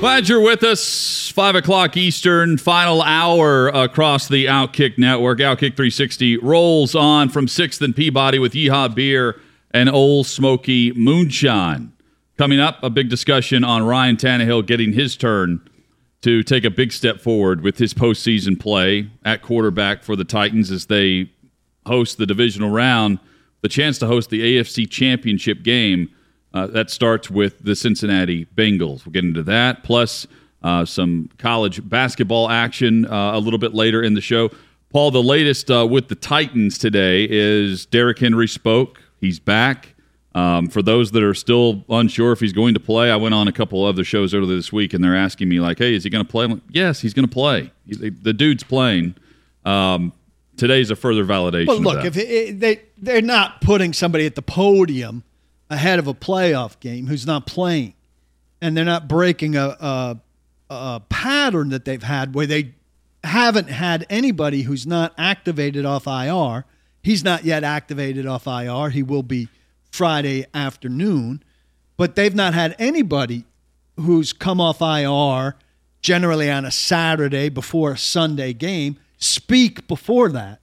Glad you're with us. Five o'clock Eastern, final hour across the Outkick Network. Outkick 360 rolls on from 6th and Peabody with Yeehaw Beer and Ole Smoky Moonshine. Coming up, a big discussion on Ryan Tannehill getting his turn to take a big step forward with his postseason play at quarterback for the Titans as they host the divisional round, the chance to host the AFC Championship game. Uh, that starts with the Cincinnati Bengals. We'll get into that, plus uh, some college basketball action uh, a little bit later in the show. Paul, the latest uh, with the Titans today is Derrick Henry spoke. He's back. Um, for those that are still unsure if he's going to play, I went on a couple other shows earlier this week, and they're asking me like, "Hey, is he going to play?" Like, yes, he's going to play. He, the dude's playing. Um, today's a further validation. But look, if it, they they're not putting somebody at the podium ahead of a playoff game who's not playing, and they're not breaking a, a, a pattern that they've had where they haven't had anybody who's not activated off IR. He's not yet activated off IR. He will be Friday afternoon, but they've not had anybody who's come off IR generally on a Saturday before a Sunday game speak before that.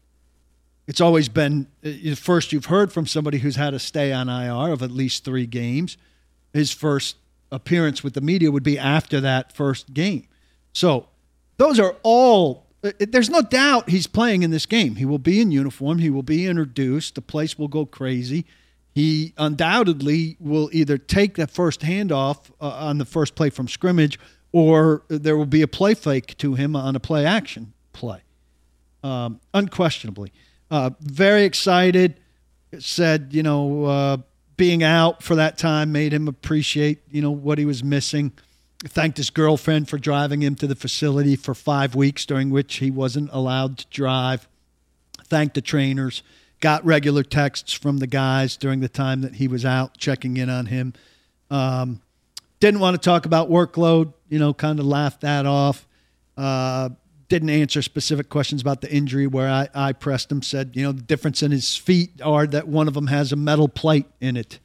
It's always been uh, first you've heard from somebody who's had a stay on IR of at least three games. His first appearance with the media would be after that first game. So those are all. Uh, there's no doubt he's playing in this game. He will be in uniform. He will be introduced. The place will go crazy. He undoubtedly will either take that first handoff uh, on the first play from scrimmage, or there will be a play fake to him on a play action play. Um, unquestionably. Uh, very excited. Said, you know, uh, being out for that time made him appreciate, you know, what he was missing. Thanked his girlfriend for driving him to the facility for five weeks, during which he wasn't allowed to drive. Thanked the trainers. Got regular texts from the guys during the time that he was out, checking in on him. Um, didn't want to talk about workload, you know, kind of laughed that off. Uh, didn't answer specific questions about the injury where I, I pressed him, said, you know, the difference in his feet are that one of them has a metal plate in it.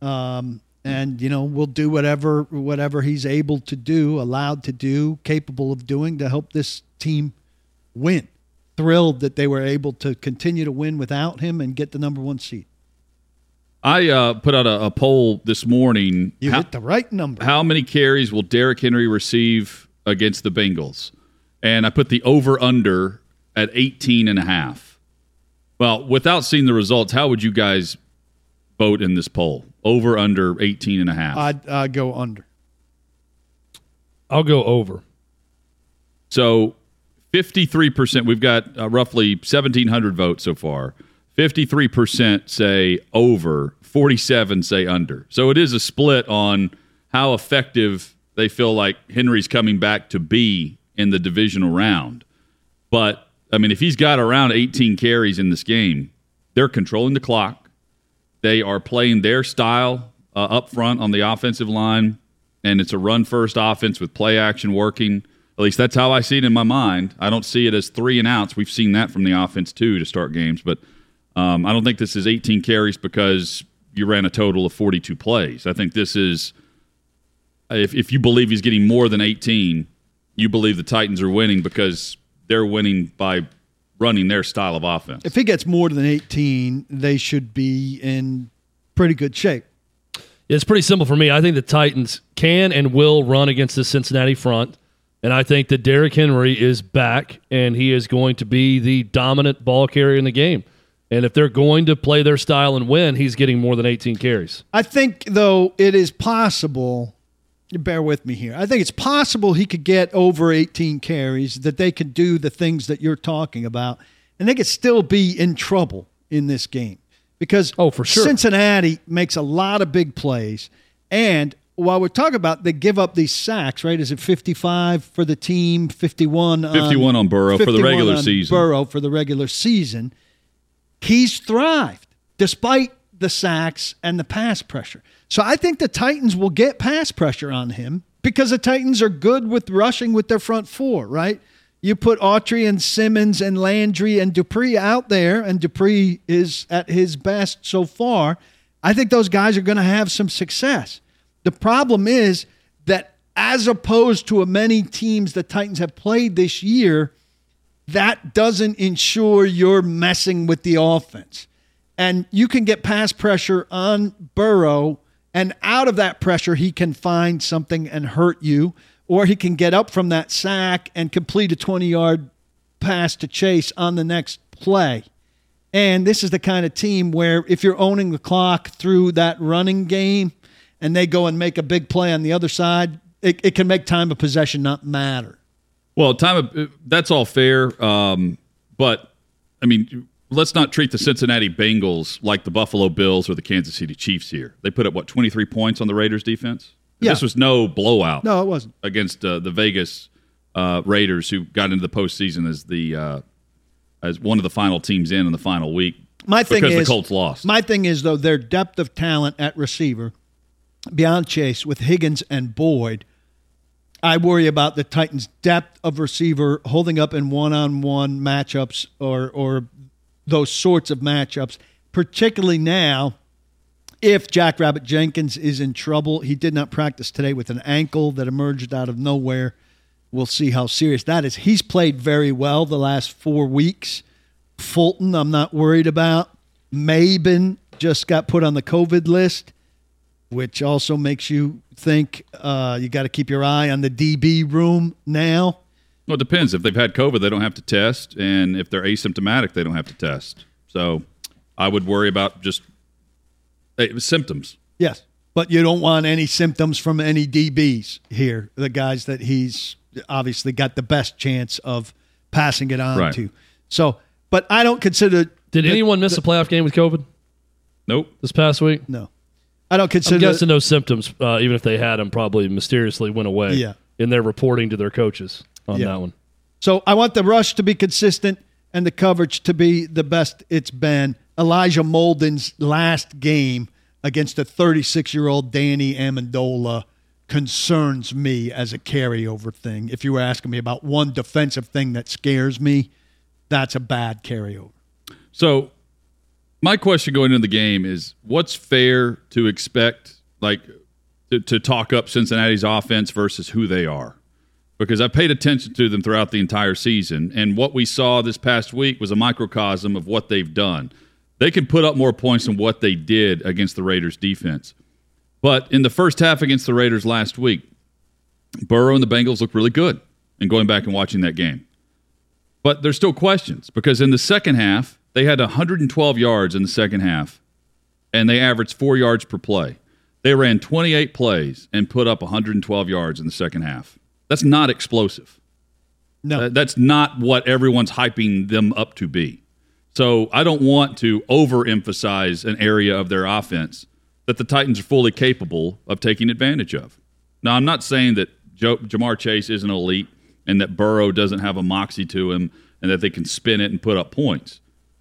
Um, and, you know, we'll do whatever whatever he's able to do, allowed to do, capable of doing to help this team win. Thrilled that they were able to continue to win without him and get the number one seed. I uh, put out a, a, poll this morning. You how, hit the right number. How many carries will Derrick Henry receive against the Bengals? And I put the over under at 18 and a half. Well, without seeing the results, how would you guys vote in this poll? Over under 18 and a half. I'd, I'd go under. I'll go over. So 53%, we've got uh, roughly 1,700 votes so far. 53% say over, 47 say under. So it is a split on how effective they feel like Henry's coming back to be in the divisional round. But I mean, if he's got around 18 carries in this game, they're controlling the clock. They are playing their style uh, up front on the offensive line, and it's a run first offense with play action working. At least that's how I see it in my mind. I don't see it as three and outs. We've seen that from the offense too to start games, but um, I don't think this is 18 carries because you ran a total of 42 plays. I think this is if, if you believe he's getting more than 18, you believe the Titans are winning because they're winning by running their style of offense. If he gets more than 18, they should be in pretty good shape. It's pretty simple for me. I think the Titans can and will run against the Cincinnati front. And I think that Derrick Henry is back and he is going to be the dominant ball carrier in the game. And if they're going to play their style and win, he's getting more than 18 carries. I think, though, it is possible bear with me here. I think it's possible he could get over 18 carries, that they could do the things that you're talking about, and they could still be in trouble in this game. Because oh, for sure. Cincinnati makes a lot of big plays. And while we're talking about they give up these sacks, right? Is it 55 for the team, 51 on, 51 on Burrow for the 51 regular on season. Burrow for the regular season. He's thrived despite the sacks and the pass pressure. So I think the Titans will get pass pressure on him because the Titans are good with rushing with their front four, right? You put Autry and Simmons and Landry and Dupree out there, and Dupree is at his best so far. I think those guys are going to have some success. The problem is that as opposed to many teams the Titans have played this year, that doesn't ensure you're messing with the offense. And you can get pass pressure on Burrow, and out of that pressure, he can find something and hurt you, or he can get up from that sack and complete a 20 yard pass to Chase on the next play. And this is the kind of team where if you're owning the clock through that running game and they go and make a big play on the other side, it, it can make time of possession not matter. Well, time of, that's all fair, um, but I mean, let's not treat the Cincinnati Bengals like the Buffalo Bills or the Kansas City Chiefs here. They put up what twenty three points on the Raiders defense. Yeah. This was no blowout. No, it wasn't. against uh, the Vegas uh, Raiders, who got into the postseason as the uh, as one of the final teams in in the final week. My thing because is the Colts lost. My thing is though their depth of talent at receiver beyond Chase with Higgins and Boyd. I worry about the Titans' depth of receiver holding up in one-on-one matchups or or those sorts of matchups, particularly now. If Jack Rabbit Jenkins is in trouble, he did not practice today with an ankle that emerged out of nowhere. We'll see how serious that is. He's played very well the last four weeks. Fulton, I'm not worried about. Maben just got put on the COVID list, which also makes you think uh, you got to keep your eye on the DB room now. Well, it depends. If they've had COVID, they don't have to test, and if they're asymptomatic, they don't have to test. So, I would worry about just eh, symptoms. Yes, but you don't want any symptoms from any DBs here. The guys that he's obviously got the best chance of passing it on Right. to. So, but I don't consider. Did that- anyone miss a playoff game with COVID Nope. this past week? No, I don't consider. I'm consider. guessing those symptoms, uh, even if they had them, probably mysteriously went away. Yeah. In their reporting to their coaches on Yeah. that one. So I want the rush to be consistent and the coverage to be the best it's been. Elijah Molden's last game against a 36 year old Danny Amendola concerns me as a carryover thing. If you were asking me about one defensive thing that scares me, that's a bad carryover. So, my question going into the game is what's fair to expect, like, to, to talk up Cincinnati's offense versus who they are? Because I paid attention to them throughout the entire season, and what we saw this past week was a microcosm of what they've done. They can put up more points than what they did against the Raiders defense. But in the first half against the Raiders last week, Burrow and the Bengals looked really good. And going back and watching that game. But there's still questions because in the second half, they had 112 yards in the second half, and they averaged four yards per play. They ran 28 plays and put up 112 yards in the second half. That's not explosive. No. That's not what everyone's hyping them up to be. So I don't want to overemphasize an area of their offense that the Titans are fully capable of taking advantage of. Now, I'm not saying that Joe, Ja'Marr Chase isn't elite and that Burrow doesn't have a moxie to him and that they can spin it and put up points.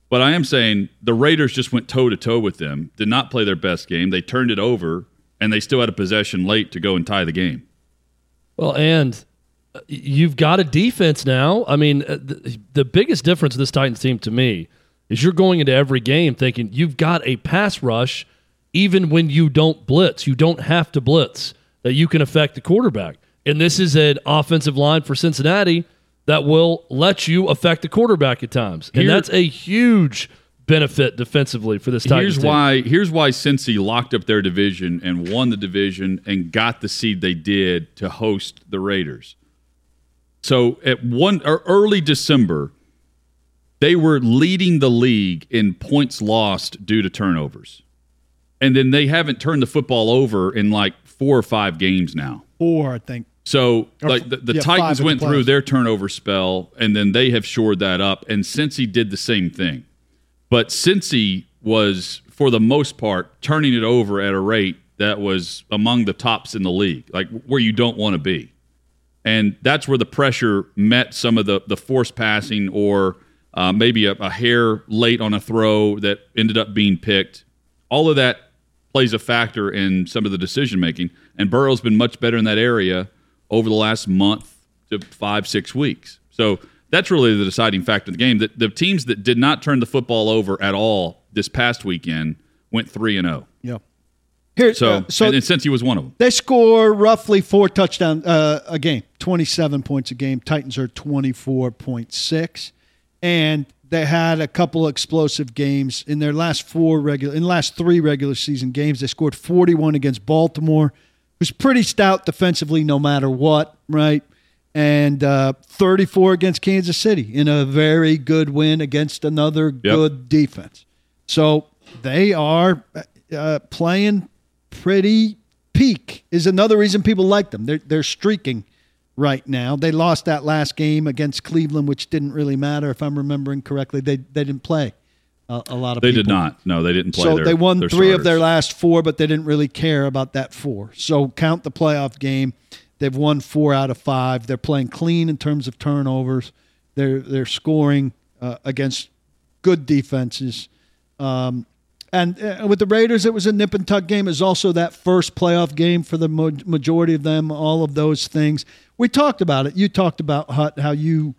But I am saying the Raiders just went toe to toe with them, did not play their best game. They turned it over, and they still had a possession late to go and tie the game. Well, and uh, you've got a defense now. I mean, uh, the, the biggest difference of this Titans team to me is you're going into every game thinking you've got a pass rush, even when you don't blitz. You don't have to blitz, that you can affect the quarterback. And this is an offensive line for Cincinnati that will let you affect the quarterback at times. And Here- that's a huge benefit defensively for this Titans Here's team. why. Here's why Cincy locked up their division and won the division and got the seed they did to host the Raiders. So at one or early December, they were leading the league in points lost due to turnovers, and then they haven't turned the football over in like four or five games now. Four, I think. So, Or like the, the yeah, Titans went the through their turnover spell, and then they have shored that up. And Cincy did the same thing, but Cincy was for the most part turning it over at a rate that was among the tops in the league, like where you don't want to be. And that's where the pressure met some of the, the forced passing or uh, maybe a, a hair late on a throw that ended up being picked. All of that plays a factor in some of the decision making. And Burrow's been much better in that area over the last month to five, six weeks. So that's really the deciding factor of the game. The, the teams that did not turn the football over at all this past weekend went three and zero. Yeah. Here, So, uh, so and, and Cincy was one of them, They score roughly four touchdowns uh, a game, 27 points a game. Titans are 24.6. And they had a couple of explosive games in their last four regular, in last three regular season games. They scored 41 against Baltimore, who's pretty stout defensively no matter what, right? And uh, 34 against Kansas City in a very good win against another good defense. So they are uh, playing pretty peak is another reason people like them. They're they're streaking right now. They lost that last game against Cleveland, which didn't really matter if I'm remembering correctly. They they didn't play a, a lot of they people. did not. No, they didn't play. So their- they won three of their last four, but they didn't really care about that four. So count the playoff game. They've won four out of five. They're playing clean in terms of turnovers. They're they're scoring uh, against good defenses. Um, and uh, with the Raiders, it was a nip and tuck game. It was also that first playoff game for the mo- majority of them. All of those things we talked about it. You talked about how, how you,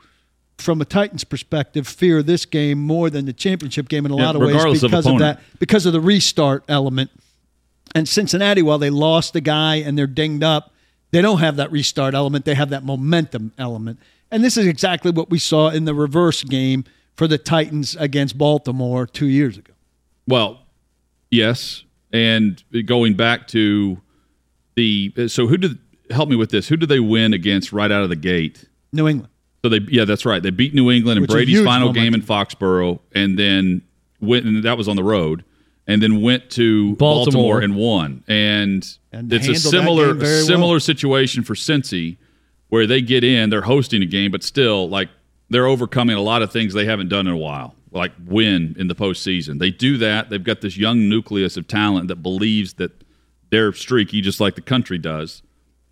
from a Titans perspective, fear this game more than the championship game in a Yeah, lot of ways regardless of because of, that because of the restart element. And Cincinnati, while they lost a guy and they're dinged up, they don't have that restart element. They have that momentum element. And this is exactly what we saw in the reverse game for the Titans against Baltimore two years ago. Well, yes, and going back to the so who did help me with this? Who did they win against right out of the gate? New England. So they yeah, that's right. They beat New England in Which is a Brady's final momentum. game in Foxborough, and then went and that was on the road, and then went to Baltimore. Baltimore, and won. And, And it's a handled that similar well. similar situation for Cincy, where they get in, they're hosting a game, but still like they're overcoming a lot of things they haven't done in a while, like win in the postseason. They do that. They've got this young nucleus of talent that believes that they're streaky, just like the country does,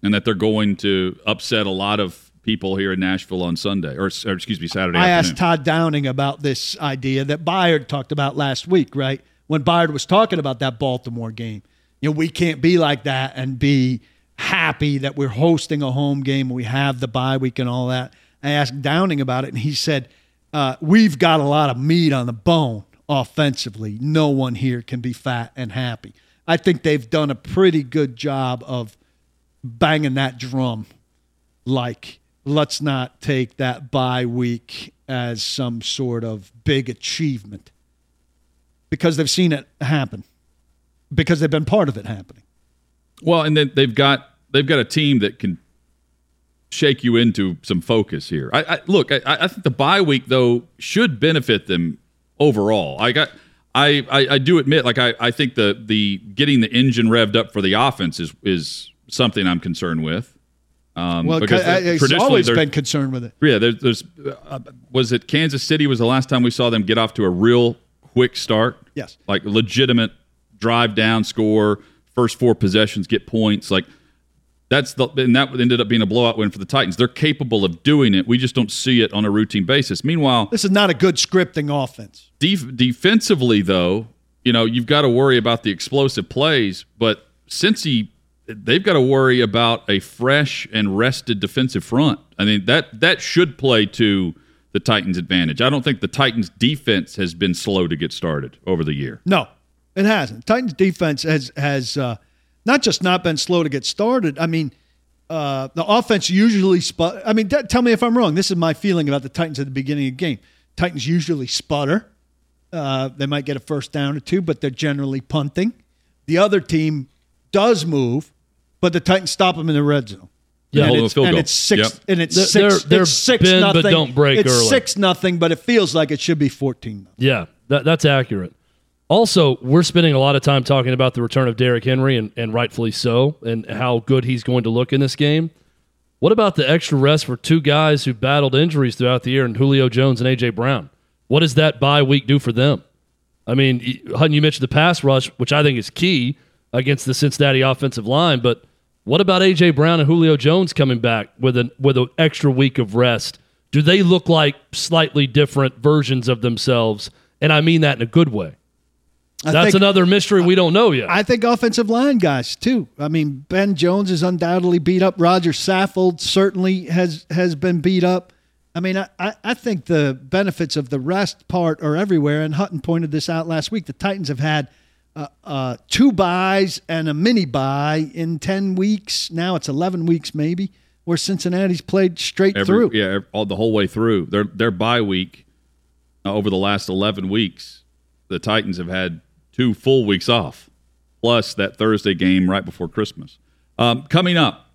and that they're going to upset a lot of people here in Nashville on Sunday, or, or excuse me, Saturday I afternoon. asked Todd Downing about this idea that Byard talked about last week, right? When Byard was talking about that Baltimore game. You know, we can't be like that and be happy that we're hosting a home game we have the bye week and all that. I asked Downing about it, and he said, uh, We've got a lot of meat on the bone offensively. No one here can be fat and happy. I think they've done a pretty good job of banging that drum like let's not take that bye week as some sort of big achievement because they've seen it happen because they've been part of it happening Well, and then they've got they've got a team that can shake you into some focus here. I, I look, I, I think the bye week though should benefit them overall. I got. I, I, I do admit, like I, I think the the getting the engine revved up for the offense is is something I'm concerned with. Um, well because I- traditionally always been concerned with it yeah, there's, there's uh, was it Kansas City was the last time we saw them get off to a real quick start. Yes. like legitimate drive down, score first four possessions, get points. Like that's the and that ended up being a blowout win for the Titans. They're capable of doing it. We just don't see it on a routine basis. Meanwhile, this is not a good scripting offense def- defensively though, you know you've got to worry about the explosive plays, but Cincy they've got to worry about a fresh and rested defensive front. I mean that that should play to the Titans' advantage. I don't think the Titans' defense has been slow to get started over the year. no it hasn't titans defense has has uh, not just not been slow to get started i mean uh, the offense usually sput. I mean, t- tell me if I'm wrong. This is my feeling about the Titans at the beginning of the game. Titans usually sputter. Uh, they might get a first down or two, but they're generally punting. The other team does move, but the Titans stop them in the red zone. Yeah, and hold it's, a field and it's six. Yep. And it's They're- 6 they're- they're it's six bend but don't break It's early. six nothing, but it feels like it should be fourteen. Yeah, that, that's accurate. Also, we're spending a lot of time talking about the return of Derrick Henry, and, and rightfully so, and how good he's going to look in this game. What about the extra rest for two guys who battled injuries throughout the year, and Julio Jones and A.J. Brown? What does that bye week do for them? I mean, y- Hutton, you mentioned the pass rush, which I think is key, against the Cincinnati offensive line. But what about AJ Brown and Julio Jones coming back with an with an extra week of rest? Do they look like slightly different versions of themselves? And I mean that in a good way. I That's think- another mystery we don't know yet. I think offensive line guys too. I mean, Ben Jones is undoubtedly beat up. Rodger Saffold certainly has has been beat up. I mean, I, I I think the benefits of the rest part are everywhere. And Hutton pointed this out last week. The Titans have had uh, uh, two byes and a mini bye in ten weeks. Now it's eleven weeks, maybe, where Cincinnati's played straight Every, through. Yeah, all the whole way through. Their their bye week uh, over the last eleven weeks, the Titans have had two full weeks off, plus that Thursday game right before Christmas. Um, coming up,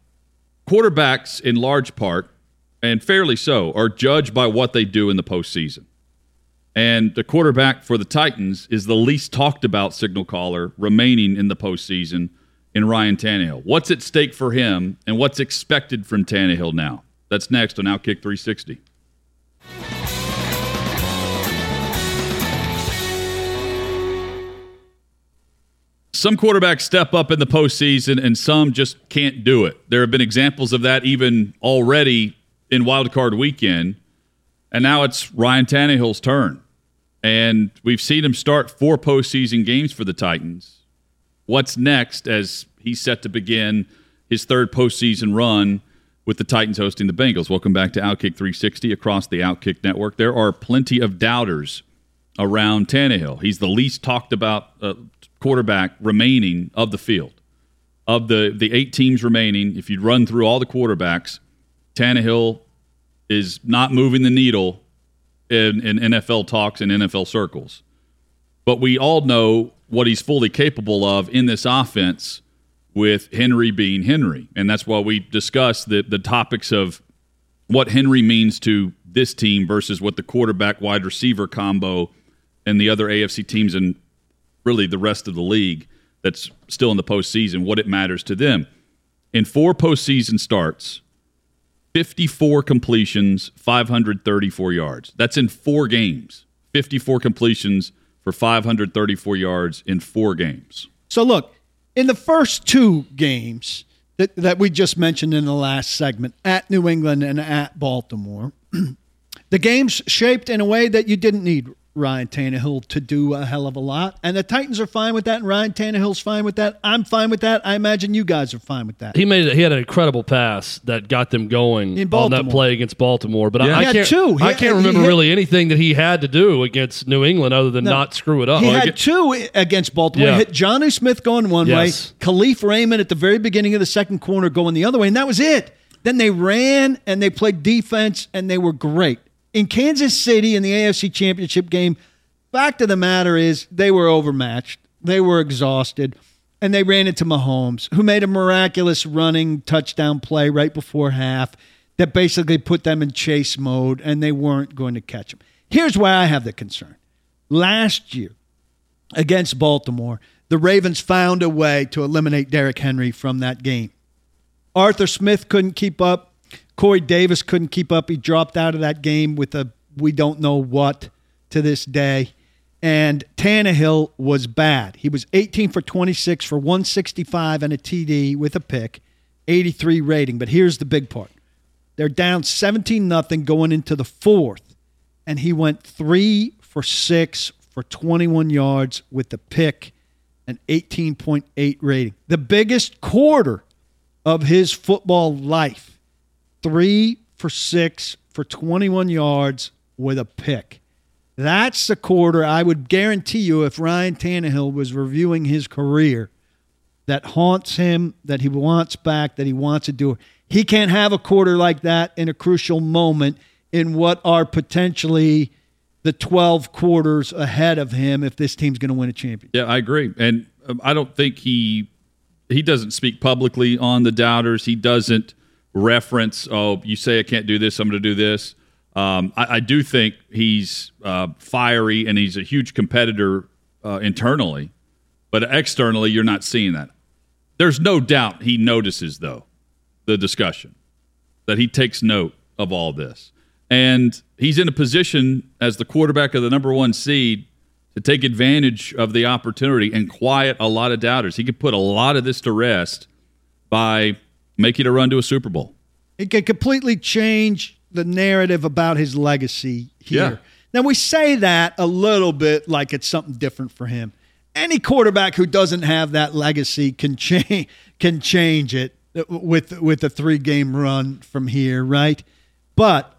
quarterbacks in large part, and fairly so, are judged by what they do in the postseason. And the quarterback for the Titans is the least talked about signal caller remaining in the postseason in Ryan Tannehill. What's at stake for him and what's expected from Tannehill now? That's next on Outkick 360. Some quarterbacks step up in the postseason and some just can't do it. There have been examples of that even already in Wild Card weekend. And now it's Ryan Tannehill's turn. And we've seen him start four postseason games for the Titans. What's next as he's set to begin his third postseason run with the Titans hosting the Bengals? Welcome back to Outkick 360 across the Outkick network. There are plenty of doubters around Tannehill. He's the least talked about uh, quarterback remaining of the field. Of the, the eight teams remaining, if you'd run through all the quarterbacks, Tannehill is not moving the needle in, in NFL talks and NFL circles. But we all know what he's fully capable of in this offense with Henry being Henry. And that's why we discuss the, the topics of what Henry means to this team versus what the quarterback wide receiver combo and the other AFC teams and really the rest of the league that's still in the postseason, what it matters to them. In four postseason starts, 54 completions, 534 yards. That's in four games. 54 completions for 534 yards in four games. So look, in the first two games that, that we just mentioned in the last segment, at New England and at Baltimore, the games shaped in a way that you didn't need Ryan Tannehill to do a hell of a lot. And the Titans are fine with that, and Ryan Tannehill's fine with that. I'm fine with that. I imagine you guys are fine with that. he made he had an incredible pass that got them going In on that play against Baltimore. But Yeah. I, I can't two. He- I can't remember hit- really anything that he had to do against New England other than No. not screw it up. He had two against Baltimore. Yeah. Hit Jonnu Smith going one Yes. way, Kalif Raymond at the very beginning of the second quarter going the other way, and that was it. Then they ran and they played defense and they were great. In Kansas City in the AFC Championship game, fact of the matter is they were overmatched. They were exhausted. And they ran into Mahomes, who made a miraculous running touchdown play right before half that basically put them in chase mode and they weren't going to catch him. Here's why I have the concern. Last year, against Baltimore, the Ravens found a way to eliminate Derrick Henry from that game. Arthur Smith couldn't keep up. Corey Davis couldn't keep up. He dropped out of that game with a we don't know what to this day. And Tannehill was bad. He was 18 for 26 for 165 and a TD with a pick, 83 rating. But here's the big part. They're down 17 nothing going into the fourth, and he went three for six for 21 yards with the pick, an 18.8 rating. The biggest quarter of his football life. Three for six for 21 yards with a pick. That's the quarter I would guarantee you if Ryan Tannehill was reviewing his career that haunts him, that he wants back, that he wants to do. He can't have a quarter like that in a crucial moment in what are potentially the 12 quarters ahead of him if this team's going to win a championship. Yeah, I agree, and um, I don't think he he doesn't speak publicly on the doubters. He doesn't reference, "Oh, you say I can't do this, I'm going to do this." Um, I, I do think he's uh, fiery and he's a huge competitor uh, internally, but externally, you're not seeing that. There's no doubt he notices though the discussion that he takes note of all this, and he's in a position as the quarterback of the number one seed to take advantage of the opportunity and quiet a lot of doubters. He could put a lot of this to rest by making a run to a Super Bowl. It could completely change the narrative about his legacy here. Yeah. Now we say that a little bit like it's something different for him. Any quarterback who doesn't have that legacy can change can change it with with a three game run from here, right? But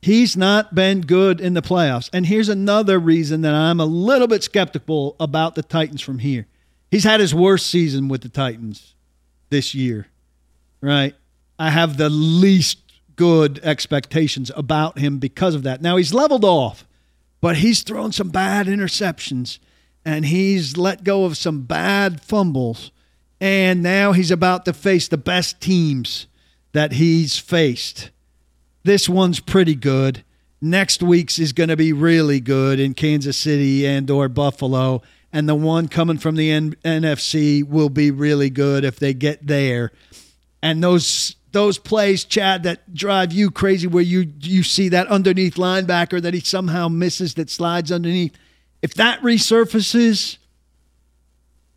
he's not been good in the playoffs. And here's another reason that I'm a little bit skeptical about the Titans from here. He's had his worst season with the Titans this year, right? I have the least good expectations about him because of that. Now he's leveled off, but he's thrown some bad interceptions and he's let go of some bad fumbles. And now he's about to face the best teams that he's faced. This one's pretty good. Next week's is going to be really good in Kansas City and or Buffalo, and the one coming from the N- NFC will be really good if they get there. And those those plays, Chad, that drive you crazy, where you you see that underneath linebacker that he somehow misses that slides underneath. If that resurfaces,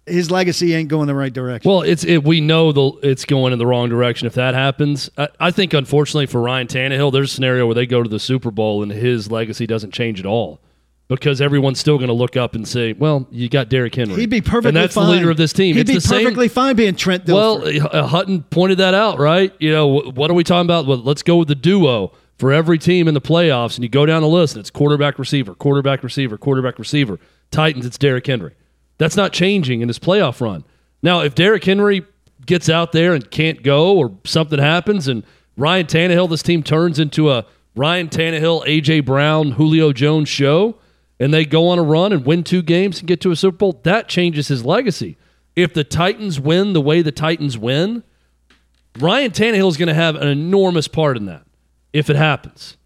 his legacy ain't going the right direction. Well, it's it, we know the it's going in the wrong direction if that happens. I, I think unfortunately for Ryan Tannehill, there's a scenario where they go to the Super Bowl and his legacy doesn't change at all because everyone's still going to look up and say, "Well, you got Derrick Henry." He'd be perfectly and that's fine. the leader of this team. He'd it's be the perfectly same. fine being Trent Dilfer. Well, uh, Hutton pointed that out, right? You know, what are we talking about? Well, let's go with the duo for every team in the playoffs, and you go down the list, and it's quarterback, receiver, quarterback, receiver, quarterback, receiver. Titans, it's Derrick Henry. That's not changing in this playoff run. Now, if Derrick Henry gets out there and can't go, or something happens, and Ryan Tannehill, this team turns into a Ryan Tannehill, AJ Brown, Julio Jones show, and they go on a run and win two games and get to a Super Bowl, that changes his legacy. If the Titans win the way the Titans win, Ryan Tannehill is going to have an enormous part in that if it happens.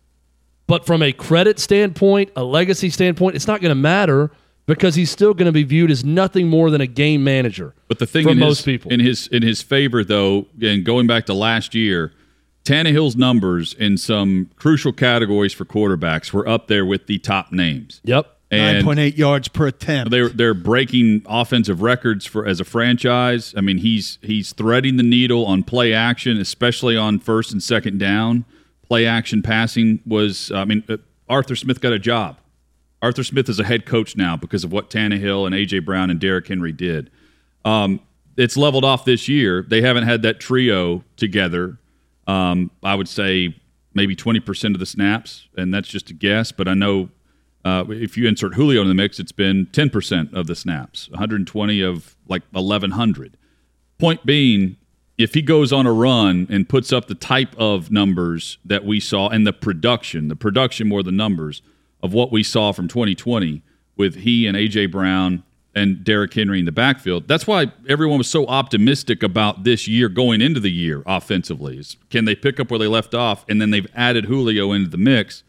But from a credit standpoint, a legacy standpoint, it's not going to matter because he's still going to be viewed as nothing more than a game manager. But the thing for in most his, people, in his in his favor, though, and going back to last year, Tannehill's numbers in some crucial categories for quarterbacks were up there with the top names. yep, And 9.8 yards per attempt. they're they're breaking offensive records for as a franchise. I mean, he's he's threading the needle on play action, especially on first and second down. Play action passing was. I mean, uh, Arthur Smith got a job. Arthur Smith is a head coach now because of what Tannehill and AJ Brown and Derrick Henry did. Um, it's leveled off this year. They haven't had that trio together. Um, I would say maybe 20% of the snaps, and that's just a guess. But I know uh, if you insert Julio in the mix, it's been 10% of the snaps, 120 of like 1,100. Point being, if he goes on a run and puts up the type of numbers that we saw and the production, the production more than numbers of what we saw from 2020 with he and AJ Brown and Derrick Henry in the backfield. That's why everyone was so optimistic about this year going into the year offensively. Is can they pick up where they left off? And then they've added Julio into the mix.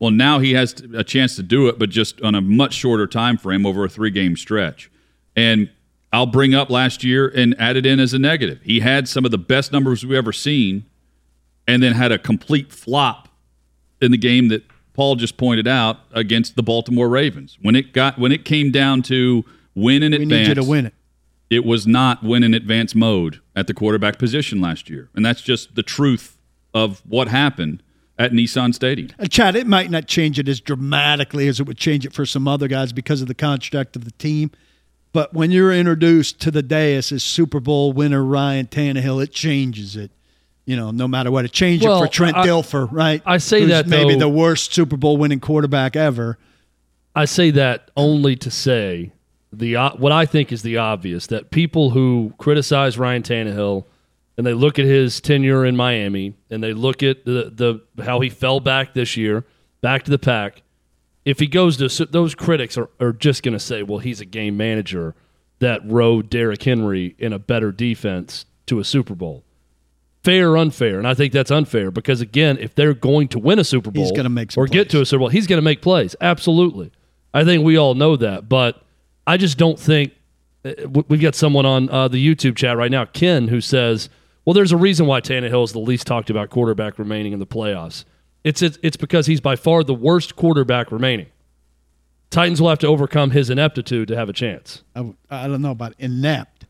Well, now he has a chance to do it, but just on a much shorter time frame over a three game stretch. And I'll bring up last year and add it in as a negative. He had some of the best numbers we've ever seen, and then had a complete flop in the game that Paul just pointed out against the Baltimore Ravens. When it got when it came down to win in we advance, need you to win it. it was not win in advance mode at the quarterback position last year, and that's just the truth of what happened at Nissan Stadium. Uh, Chad, it might not change it as dramatically as it would change it for some other guys because of the construct of the team. But when you're introduced to the dais as Super Bowl winner Ryan Tannehill, it changes it. You know, no matter what, it changed Well, it for Trent I- Dilfer, right? I say Who's that, maybe though- the worst Super Bowl winning quarterback ever. I say that only to say the o- what I think is the obvious that people who criticize Ryan Tannehill and they look at his tenure in Miami and they look at the, the how he fell back this year, back to the pack. If he goes to those critics are, are just going to say, well, he's a game manager that rode Derrick Henry in a better defense to a Super Bowl. Fair or unfair? And I think that's unfair because again, if they're going to win a Super Bowl, He's make or get to a Super Bowl, he's going to make plays. Absolutely, I think we all know that. But I just don't think uh, we've got someone on uh, the YouTube chat right now, Ken, who says, "Well, there's a reason why Tannehill is the least talked about quarterback remaining in the playoffs. It's it's, it's because he's by far the worst quarterback remaining." Titans will have to overcome his ineptitude to have a chance. I, I don't know about inept.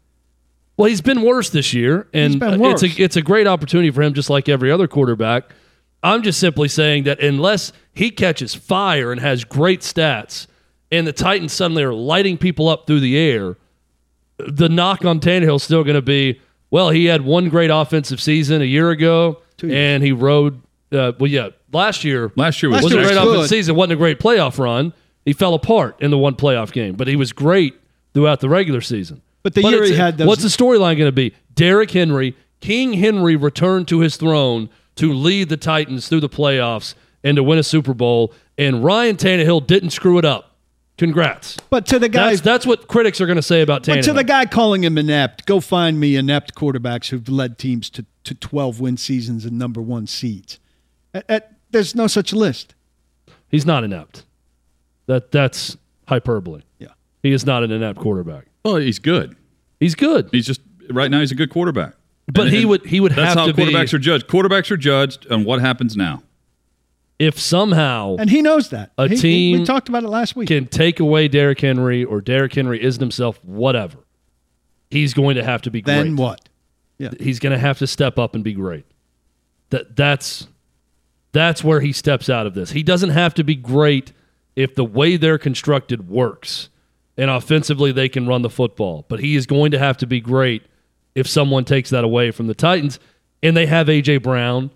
Well, he's been worse this year, and worse. it's a it's a great opportunity for him, just like every other quarterback. I'm just simply saying that unless he catches fire and has great stats, and the Titans suddenly are lighting people up through the air, the knock on Tannehill is still going to be, well, he had one great offensive season a year ago, and he rode. Uh, well, yeah, last year Last year was wasn't a great was offensive season, wasn't a great playoff run. He fell apart in the one playoff game, but he was great throughout the regular season. But the year he had those- what's the storyline going to be? Derrick Henry, King Henry returned to his throne to lead the Titans through the playoffs and to win a Super Bowl, and Ryan Tannehill didn't screw it up. Congrats. But to the guys, That's, that's what critics are going to say about but to the guy calling him inept, go find me inept quarterbacks who've led teams to, to 12 win seasons and number one seeds. Uh, uh, there's no such list. He's not inept. That that's hyperbole. Yeah. He is not an inept quarterback. well, he's good. He's good, He's just right now. He's a good quarterback. but And- he and would he would That's have how to be quarterbacks are judged. Quarterbacks are judged on what happens now. If somehow And he knows that. A He- he- team we talked about it last week. can take away Derrick Henry or Derrick Henry isn't himself, whatever. He's going to have to be great. Then what? Yeah, He's going to have to step up and be great. That that's that's where he steps out of this. He doesn't have to be great if the way they're constructed works and offensively they can run the football. But he is going to have to be great if someone takes that away from the Titans. And they have AJ Brown,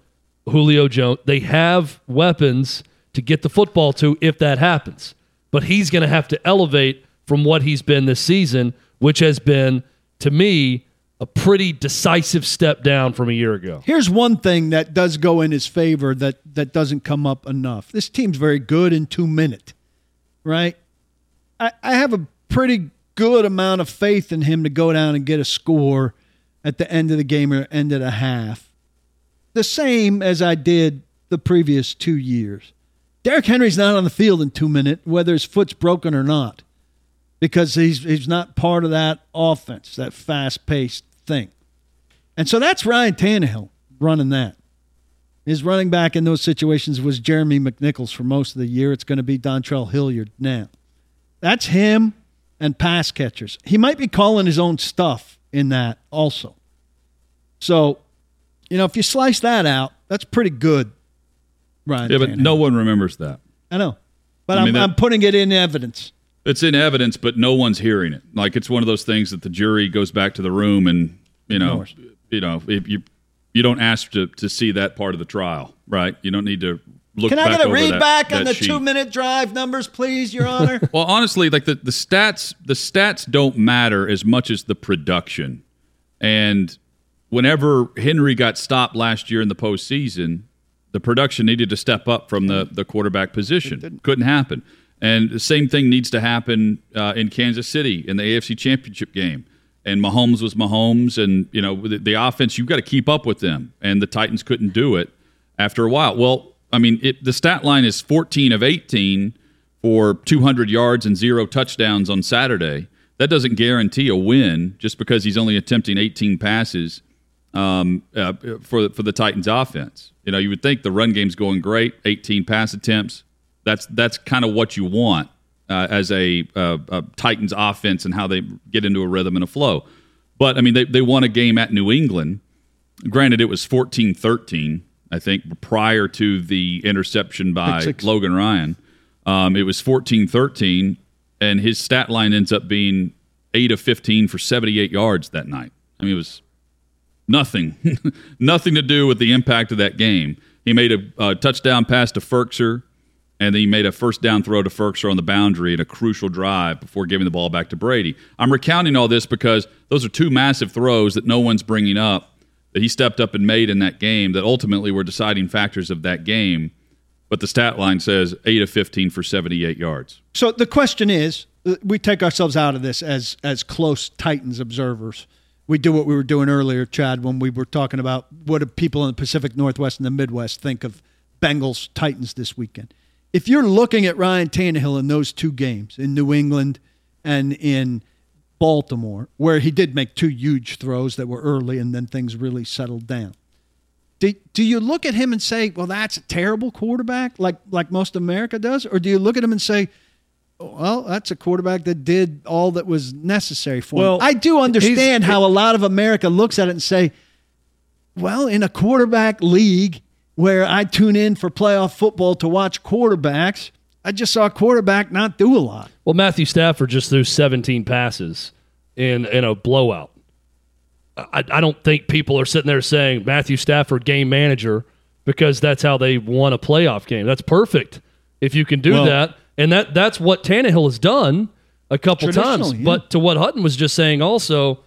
Julio Jones. They have weapons to get the football to if that happens. But he's going to have to elevate from what he's been this season, which has been, to me, a pretty decisive step down from a year ago. Here's one thing that does go in his favor that, that doesn't come up enough. This team's very good in two minute, right? I, I have a pretty good amount of faith in him to go down and get a score at the end of the game or end of the half. The same as I did the previous two years. Derrick Henry's not on the field in two minutes, whether his foot's broken or not, because he's he's not part of that offense, that fast paced thing. And so that's Ryan Tannehill running that. His running back in those situations was Jeremy McNichols for most of the year. It's going to be Dontrell Hilliard now. That's him and pass catchers. He might be calling his own stuff in that also. So, you know, if you slice that out, that's pretty good, Ryan. Yeah, but Tannehill. no one remembers that. I know. But I mean, am that- I'm putting it in evidence. It's in evidence, but no one's hearing it. Like it's one of those things that the jury goes back to the room, and you know, you know, if you you don't ask to to see that part of the trial, right? You don't need to look. Can I get a read that- back on the sheet. two minute drive numbers, please, Your Honor? Well, honestly, like the, the stats, the stats don't matter as much as the production. And whenever Henry got stopped last year in the postseason, the production needed to step up from the, the quarterback position. Couldn't happen. And the same thing needs to happen uh, in Kansas City in the AFC Championship game. And Mahomes was Mahomes, and you know the, the offense. You've got to keep up with them, and the Titans couldn't do it after a while. Well, I mean, it, the stat line is 14 of 18 for 200 yards and zero touchdowns on Saturday. That doesn't guarantee a win just because he's only attempting 18 passes um, uh, for for the Titans offense. You know, you would think the run game's going great, 18 pass attempts. That's that's kind of what you want uh, as a, uh, a Titans offense and how they get into a rhythm and a flow. But I mean, they they won a game at New England. Granted, it was 14-13, I think, prior to the interception by. Logan Ryan. Um, it was 14-13, and his stat line ends up being 8 of 15 for 78 yards that night. I mean, it was nothing, nothing to do with the impact of that game. He made a, a touchdown pass to Firkser, and then he made a first down throw to Firkser on the boundary in a crucial drive before giving the ball back to Brady. I'm recounting all this because those are two massive throws that no one's bringing up that he stepped up and made in that game that ultimately were deciding factors of that game. But the stat line says 8 of 15 for 78 yards. So the question is, uh, we take ourselves out of this as as close Titans observers. We do what we were doing earlier, Chad, when we were talking about what do people in the Pacific Northwest and the Midwest think of Bengals Titans this weekend. If you're looking at Ryan Tannehill in those two games in New England and in Baltimore, where he did make two huge throws that were early and then things really settled down. Do, do you look at him and say, well, that's a terrible quarterback, like like most America does? Or do you look at him and say, Well, that's a quarterback that did all that was necessary for Well, him. I do understand how a lot of America looks at it and say, well, in a quarterback league where I tune in for playoff football to watch quarterbacks, I just saw a quarterback not do a lot. Well, Matthew Stafford just threw 17 passes in in a blowout. I, I don't think people are sitting there saying Matthew Stafford game manager because that's how they won a playoff game. That's perfect if you can do Well- that, and that that's what Tannehill has done a couple times. Yeah. But to what Hutton was just saying, also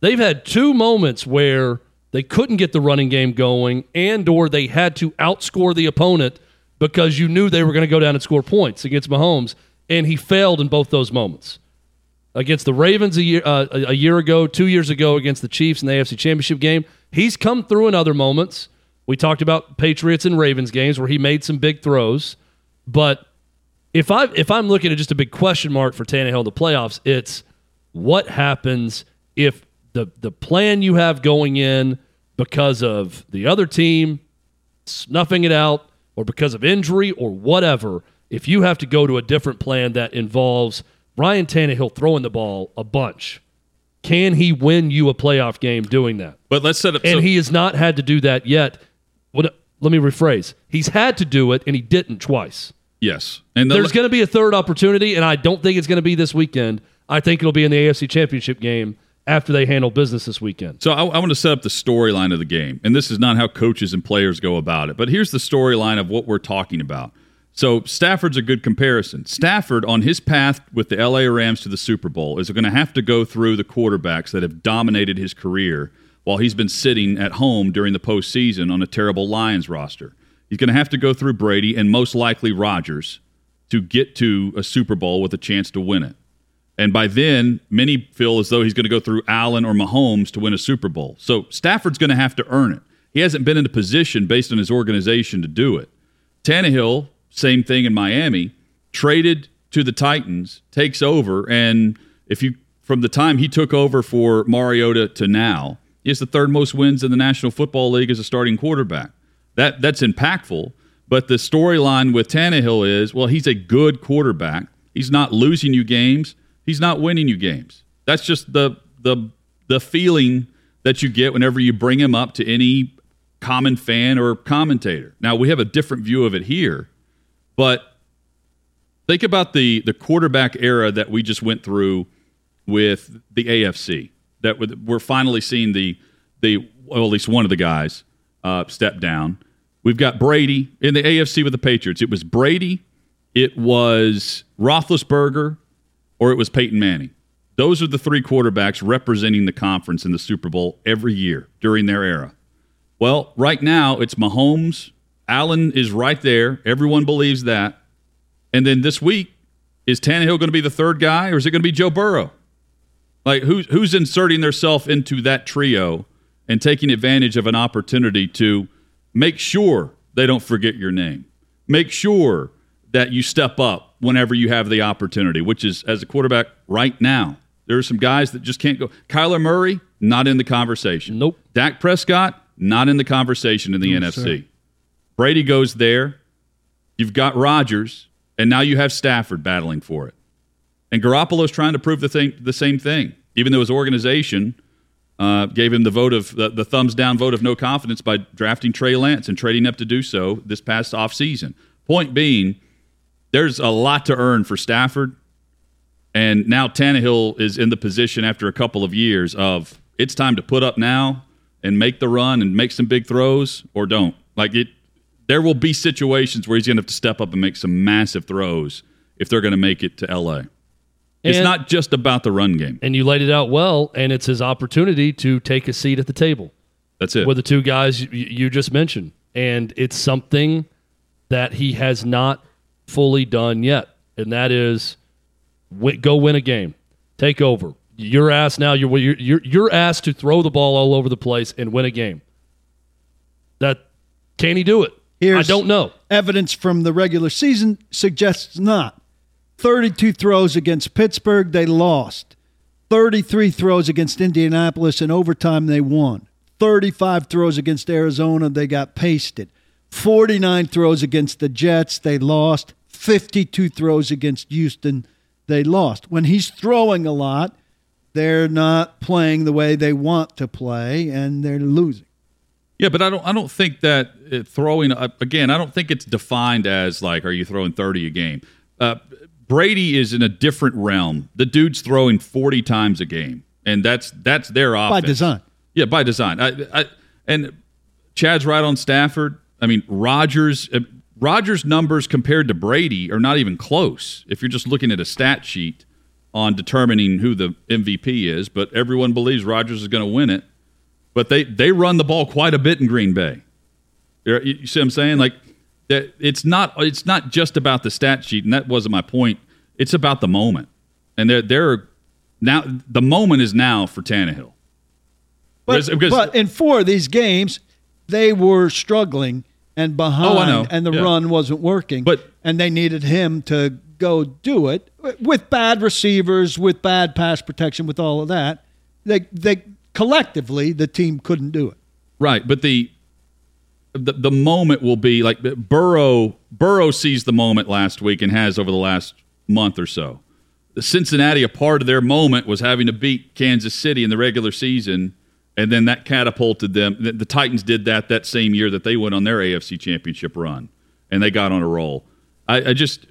they've had two moments where they couldn't get the running game going, and or they had to outscore the opponent because you knew they were going to go down and score points against Mahomes, and he failed in both those moments against the Ravens a year uh, a a year ago, two years ago against the Chiefs in the AFC Championship game. He's come through in other moments. We talked about Patriots and Ravens games where he made some big throws, but if I if I'm looking at just a big question mark for Tannehill in the playoffs, it's what happens if the the plan you have going in because of the other team snuffing it out or because of injury or whatever, if you have to go to a different plan that involves Ryan Tannehill throwing the ball a bunch, can he win you a playoff game doing that? But let's set up. And so- he has not had to do that yet. What, let me rephrase. He's had to do it, and he didn't twice. Yes, and the, There's going to be a third opportunity, and I don't think it's going to be this weekend. I think it'll be in the AFC Championship game after they handle business this weekend. So I, I want to set up the storyline of the game, and this is not how coaches and players go about it. But here's the storyline of what we're talking about. So Stafford's a good comparison. Stafford, on his path with the LA Rams to the Super Bowl, is going to have to go through the quarterbacks that have dominated his career while he's been sitting at home during the postseason on a terrible Lions roster. He's going to have to go through Brady and most likely Rodgers to get to a Super Bowl with a chance to win it. And by then, many feel as though he's going to go through Allen or Mahomes to win a Super Bowl. So Stafford's going to have to earn it. He hasn't been in a position based on his organization to do it. Tannehill, same thing in Miami, traded to the Titans, takes over, and if you from the time he took over for Mariota to now, he has the third most wins in the National Football League as a starting quarterback. That that's impactful. But the storyline with Tannehill is, well, he's a good quarterback. He's not losing you games. He's not winning you games. That's just the the the feeling that you get whenever you bring him up to any common fan or commentator. Now we have a different view of it here, but think about the the quarterback era that we just went through with the AFC. That we're finally seeing the the well, at least one of the guys uh, step down. We've got Brady in the AFC with the Patriots. It was Brady, it was Roethlisberger, or it was Peyton Manning. Those are the three quarterbacks representing the conference in the Super Bowl every year during their era. Well, right now it's Mahomes. Allen is right there. Everyone believes that. And then this week, is Tannehill going to be the third guy, or is it going to be Joe Burrow? Like who's who's inserting themselves into that trio and taking advantage of an opportunity to make sure they don't forget your name. Make sure that you step up whenever you have the opportunity, which is as a quarterback right now. There are some guys that just can't go. Kyler Murray, not in the conversation. Nope. Dak Prescott, not in the conversation in the NFC. Brady goes there. You've got Rodgers, and now you have Stafford battling for it. And Garoppolo's trying to prove the thing, the same thing, even though his organization uh, gave him the vote of the, the thumbs down vote of no confidence by drafting Trey Lance and trading up to do so this past offseason. Point being, there's a lot to earn for Stafford, and now Tannehill is in the position after a couple of years of it's time to put up now and make the run and make some big throws, or don't. Like it, there will be situations where he's going to have to step up and make some massive throws if they're going to make it to LA. It's And- not just about the run game. And you laid it out well, and it's his opportunity to take a seat at the table That's it. with the two guys you, you just mentioned. And it's something that he has not fully done yet, and that is wi- go win a game, take over. You're asked now. You're you're you're, you're asked to throw the ball all over the place and win a game. That can he do it? Here's- I don't know. Evidence from the regular season suggests not. 32 throws against Pittsburgh, they lost. 33 throws against Indianapolis in overtime, they won. 35 throws against Arizona, they got pasted. 49 throws against the Jets, they lost. 52 throws against Houston, they lost. When he's throwing a lot, they're not playing the way they want to play, and they're losing. Yeah, but I don't. I don't think that throwing uh, again. I don't think it's defined as like, are you throwing thirty a game? Uh, Brady is in a different realm. The dude's throwing forty times a game, and that's that's their offense By design. Yeah, by design. I, I, and Chad's right on Stafford. I mean, Rodgers. Uh, Rodgers' numbers compared to Brady are not even close. If you're just looking at a stat sheet on determining who the MVP is, but everyone believes Rodgers is going to win it. But they they run the ball quite a bit in Green Bay. You see what I'm saying? Like that it's not it's not just about the stat sheet, and that wasn't my point. It's about the moment, and they're they're now the moment is now for Tannehill. But, Because- but in four of these games, they were struggling and behind, Oh, I know. and the Yeah. run wasn't working. But- and they needed him to go do it with bad receivers, with bad pass protection, with all of that. They they collectively the team couldn't do it. Right, but the the, the moment will be like Burrow. Burrow sees the moment last week and has over the last month or so. The Cincinnati, a part of their moment was having to beat Kansas City in the regular season, and then that catapulted them. The, the Titans did that that same year that they went on their AFC Championship run, and they got on a roll. I, I just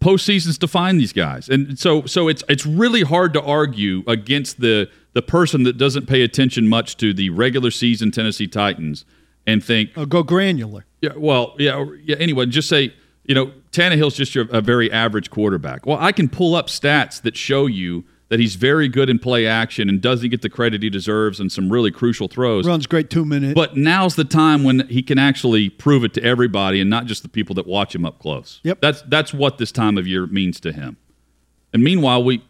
postseasons define these guys, and so so it's it's really hard to argue against the the person that doesn't pay attention much to the regular season Tennessee Titans and think, Or go granular. yeah, well, yeah, yeah. Anyway, just say you know Tannehill's just your, a very average quarterback. Well, I can pull up stats that show you that he's very good in play action and doesn't get the credit he deserves in some really crucial throws. Runs great two minute. But now's the time when he can actually prove it to everybody and not just the people that watch him up close. Yep. That's that's what this time of year means to him. And meanwhile, we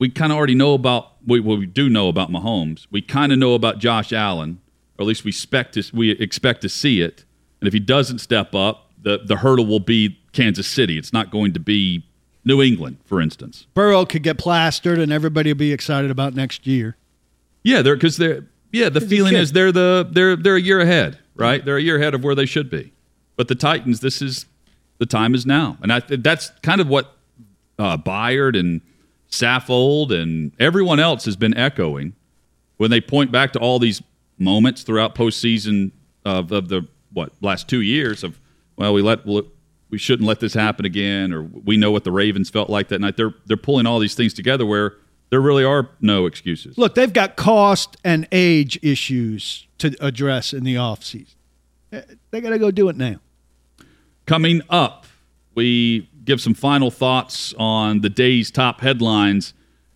we kind of already know about we well, we do know about Mahomes. We kind of know about Josh Allen, or at least we expect to we expect to see it. And if he doesn't step up, the the hurdle will be Kansas City. It's not going to be New England, for instance. Burrow could get plastered, and everybody will be excited about next year. Yeah, they're because they're yeah. The feeling is they're the they're they're a year ahead, right? They're a year ahead of where they should be. But the Titans, this is the time is now, and I that's kind of what uh, Byard and Saffold and everyone else has been echoing when they point back to all these moments throughout postseason of, of the what last two years of well we let we shouldn't let this happen again or we know what the Ravens felt like that night. They're they're pulling all these things together where there really are no excuses. Look, they've got cost and age issues to address in the offseason. Eh, they got to go do it now. Coming up, we give some final thoughts on the day's top headlines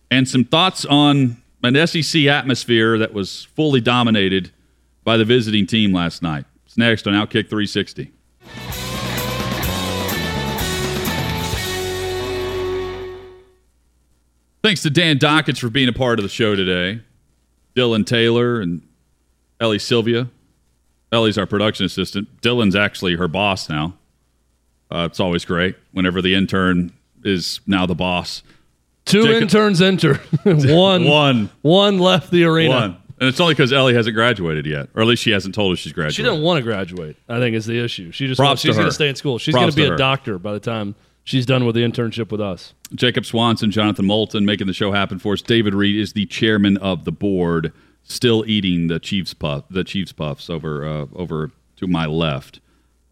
and some thoughts on an SEC atmosphere that was fully dominated by the visiting team last night. It's next on Outkick 360. Thanks to Dan Dockets for being a part of the show today. Dylan Taylor and Ellie Sylvia. Ellie's our production assistant. Dylan's actually her boss now. Uh, it's always great whenever the intern is now the boss. Two Jacob- interns enter. one, One. one left the arena. One. And it's only because Ellie hasn't graduated yet, or at least she hasn't told us she's graduated. She doesn't want to graduate. I think is the issue. She just wants, she's going to stay in school. She's going to be a doctor by the time she's done with the internship with us. Jacob Swanson, Jonathan Moulton making the show happen for us. David Reed is the chairman of the board, still eating the Chiefs puff, the Chiefs puffs over uh, over to my left.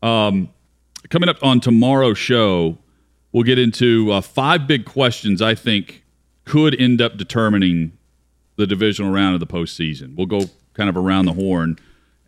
Um, coming up on tomorrow's show, we'll get into uh, five big questions I think could end up determining the divisional round of the postseason. We'll go kind of around the horn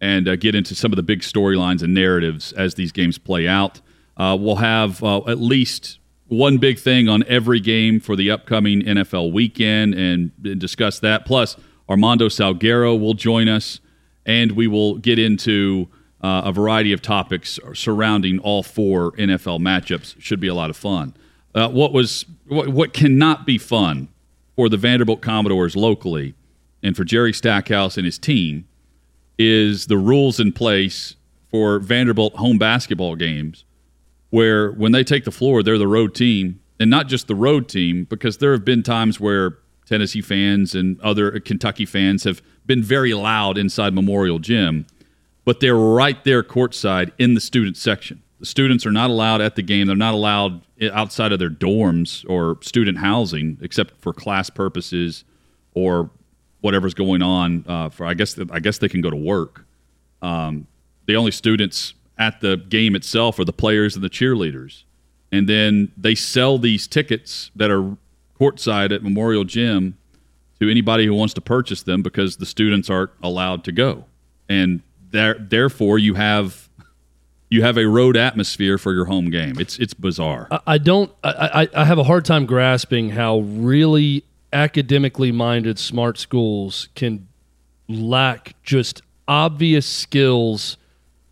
and uh, get into some of the big storylines and narratives as these games play out. Uh, we'll have uh, at least one big thing on every game for the upcoming NFL weekend and, and discuss that. Plus, Armando Salguero will join us, and we will get into uh, a variety of topics surrounding all four NFL matchups. Should be a lot of fun. Uh, what was what, what cannot be fun for the Vanderbilt Commodores locally and for Jerry Stackhouse and his team is the rules in place for Vanderbilt home basketball games where when they take the floor, they're the road team, and not just the road team, because there have been times where Tennessee fans and other Kentucky fans have been very loud inside Memorial Gym, but they're right there courtside in the student section. The students are not allowed at the game. They're not allowed outside of their dorms or student housing, except for class purposes or whatever's going on. Uh, for I guess I guess they can go to work. Um, the only students at the game itself are the players and the cheerleaders, and then they sell these tickets that are courtside at Memorial Gym to anybody who wants to purchase them because the students aren't allowed to go, and there, therefore you have you have a road atmosphere for your home game. It's it's bizarre. I, I don't. I, I I have a hard time grasping how really academically minded smart schools can lack just obvious skills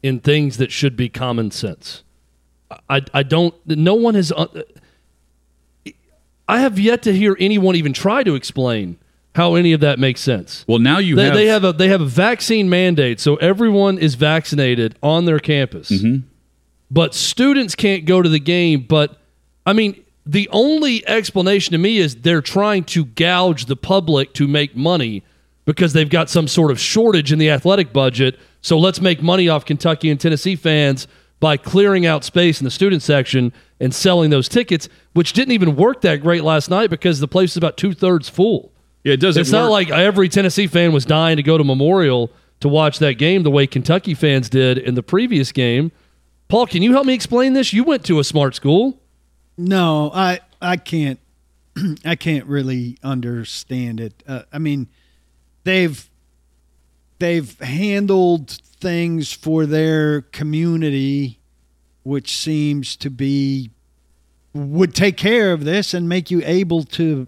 in things that should be common sense. I, I don't, no one has, uh, I have yet to hear anyone even try to explain how any of that makes sense. Well, now you They, have, they have a they have a vaccine mandate, so everyone is vaccinated on their campus. Mm-hmm. But students can't go to the game. But I mean, the only explanation to me is they're trying to gouge the public to make money because they've got some sort of shortage in the athletic budget. So let's make money off Kentucky and Tennessee fans by clearing out space in the student section and selling those tickets, which didn't even work that great last night because the place is about two thirds full. Yeah, it doesn't. It's not like every Tennessee fan was dying to go to Memorial to watch that game the way Kentucky fans did in the previous game. Paul, can you help me explain this? You went to a smart school. No, I I can't I can't really understand it. Uh, I mean, they've they've handled things for their community, which seems to be would take care of this and make you able to to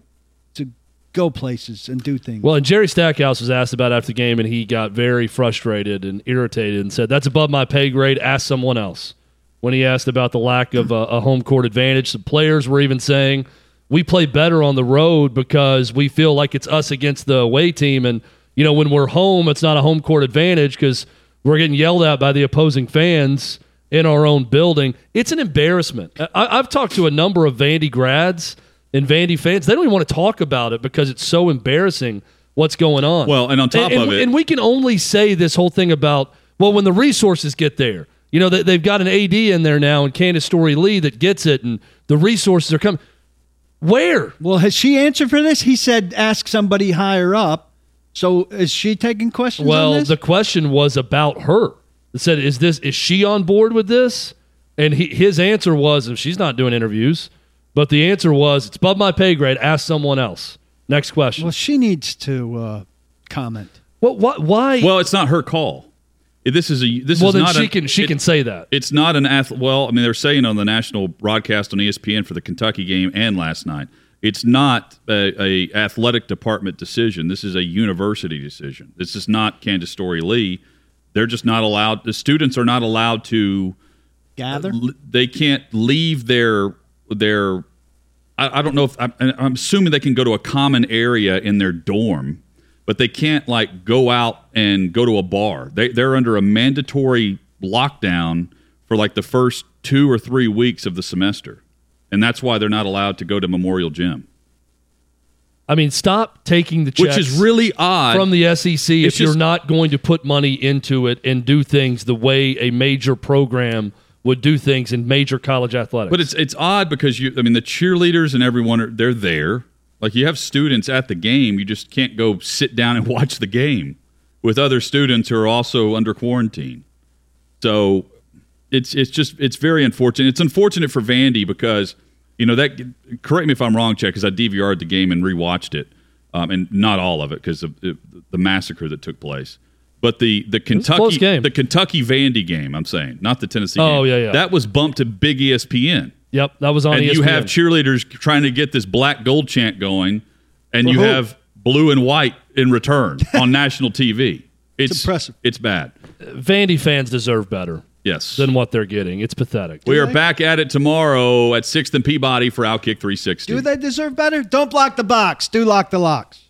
go places and do things. Well, and Jerry Stackhouse was asked about after the game, and he got very frustrated and irritated and said, "That's above my pay grade. Ask someone else." When he asked about the lack of a, a home court advantage, the players were even saying, "We play better on the road because we feel like it's us against the away team, and you know when we're home, it's not a home court advantage because we're getting yelled at by the opposing fans." In our own building, it's an embarrassment. I, I've talked to a number of Vandy grads and Vandy fans. They don't even want to talk about it because it's so embarrassing what's going on. Well, and on top and, of it- and we can only say this whole thing about well, when the resources get there, you know, they, they've got an AD in there now, and Candice Storey Lee that gets it, and the resources are coming. Where? well, has she answered for this? He said ask somebody higher up. So is she taking questions on Well, this? the question was about her. It said, "Is this is she on board with this?" And he, his answer was, "And she's not doing interviews." But the answer was, "It's above my pay grade. Ask someone else." Next question. well, she needs to uh, comment. What? What? Why? well, it's not her call. This is a this well, is then not she a- can she it- can say that. It's not an ath. Well, I mean, they're saying on the national broadcast on ESPN for the Kentucky game and last night, it's not a, a athletic department decision. This is a university decision. This is not Candice Storey Lee. They're just not allowed. The students are not allowed to. Gather. l- They can't leave their their. I, I don't know if I'm, I'm assuming they can go to a common area in their dorm, but they can't like go out and go to a bar. They they're under a mandatory lockdown for like the first two or three weeks of the semester, and that's why they're not allowed to go to Memorial Gym, I mean, stop taking the checks which is really odd. from the SEC if It's you're not going to put money into it and do things the way a major program would do things in major college athletics. But it's it's odd because you I mean the cheerleaders and everyone are they're there. Like you have students at the game, you just can't go sit down and watch the game with other students who are also under quarantine. So it's it's just it's very unfortunate. It's unfortunate for Vandy because you know that correct me if I'm wrong, Chet, because I DVR'd the game and rewatched it, um, and not all of it because of the massacre that took place. But the the Kentucky game. the Kentucky Vandy game, I'm saying, not the Tennessee. Oh, game. yeah, yeah. That was bumped to Big ESPN yep, that was on and ESPN. you have cheerleaders trying to get this black gold chant going, and you who? have blue and white in return on national TV. It's, impressive. It's bad. Vandy fans deserve better Yes. than what they're getting. It's pathetic. we are back at it tomorrow at 6th and Peabody for Outkick 360. Do they deserve better? Don't block the box. Do lock the locks.